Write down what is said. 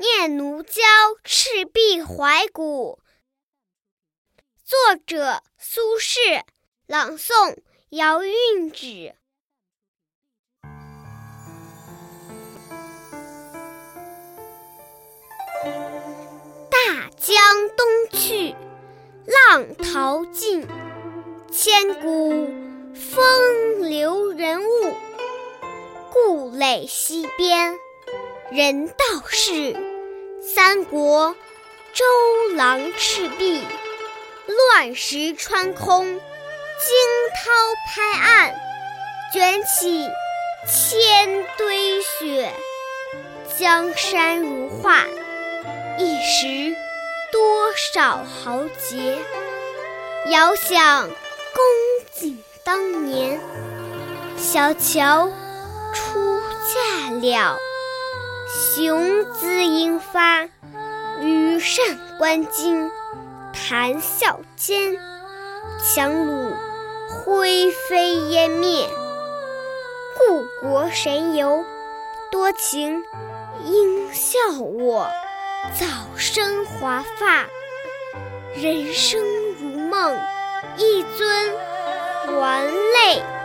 念奴娇·赤壁怀古》，作者苏轼，朗诵姚韵芷。大江东去，浪淘尽，千古风流人物。故垒西边，人道是三国周郎赤壁。乱石穿空，惊涛拍岸，卷起千堆雪。江山如画，一时多少豪杰。遥想公瑾当年，小乔出嫁了，雄姿英，扇观巾。谈笑间，樯橹灰飞烟灭。故国神游，多情应笑我，早生华发。人生如梦，一尊还酹。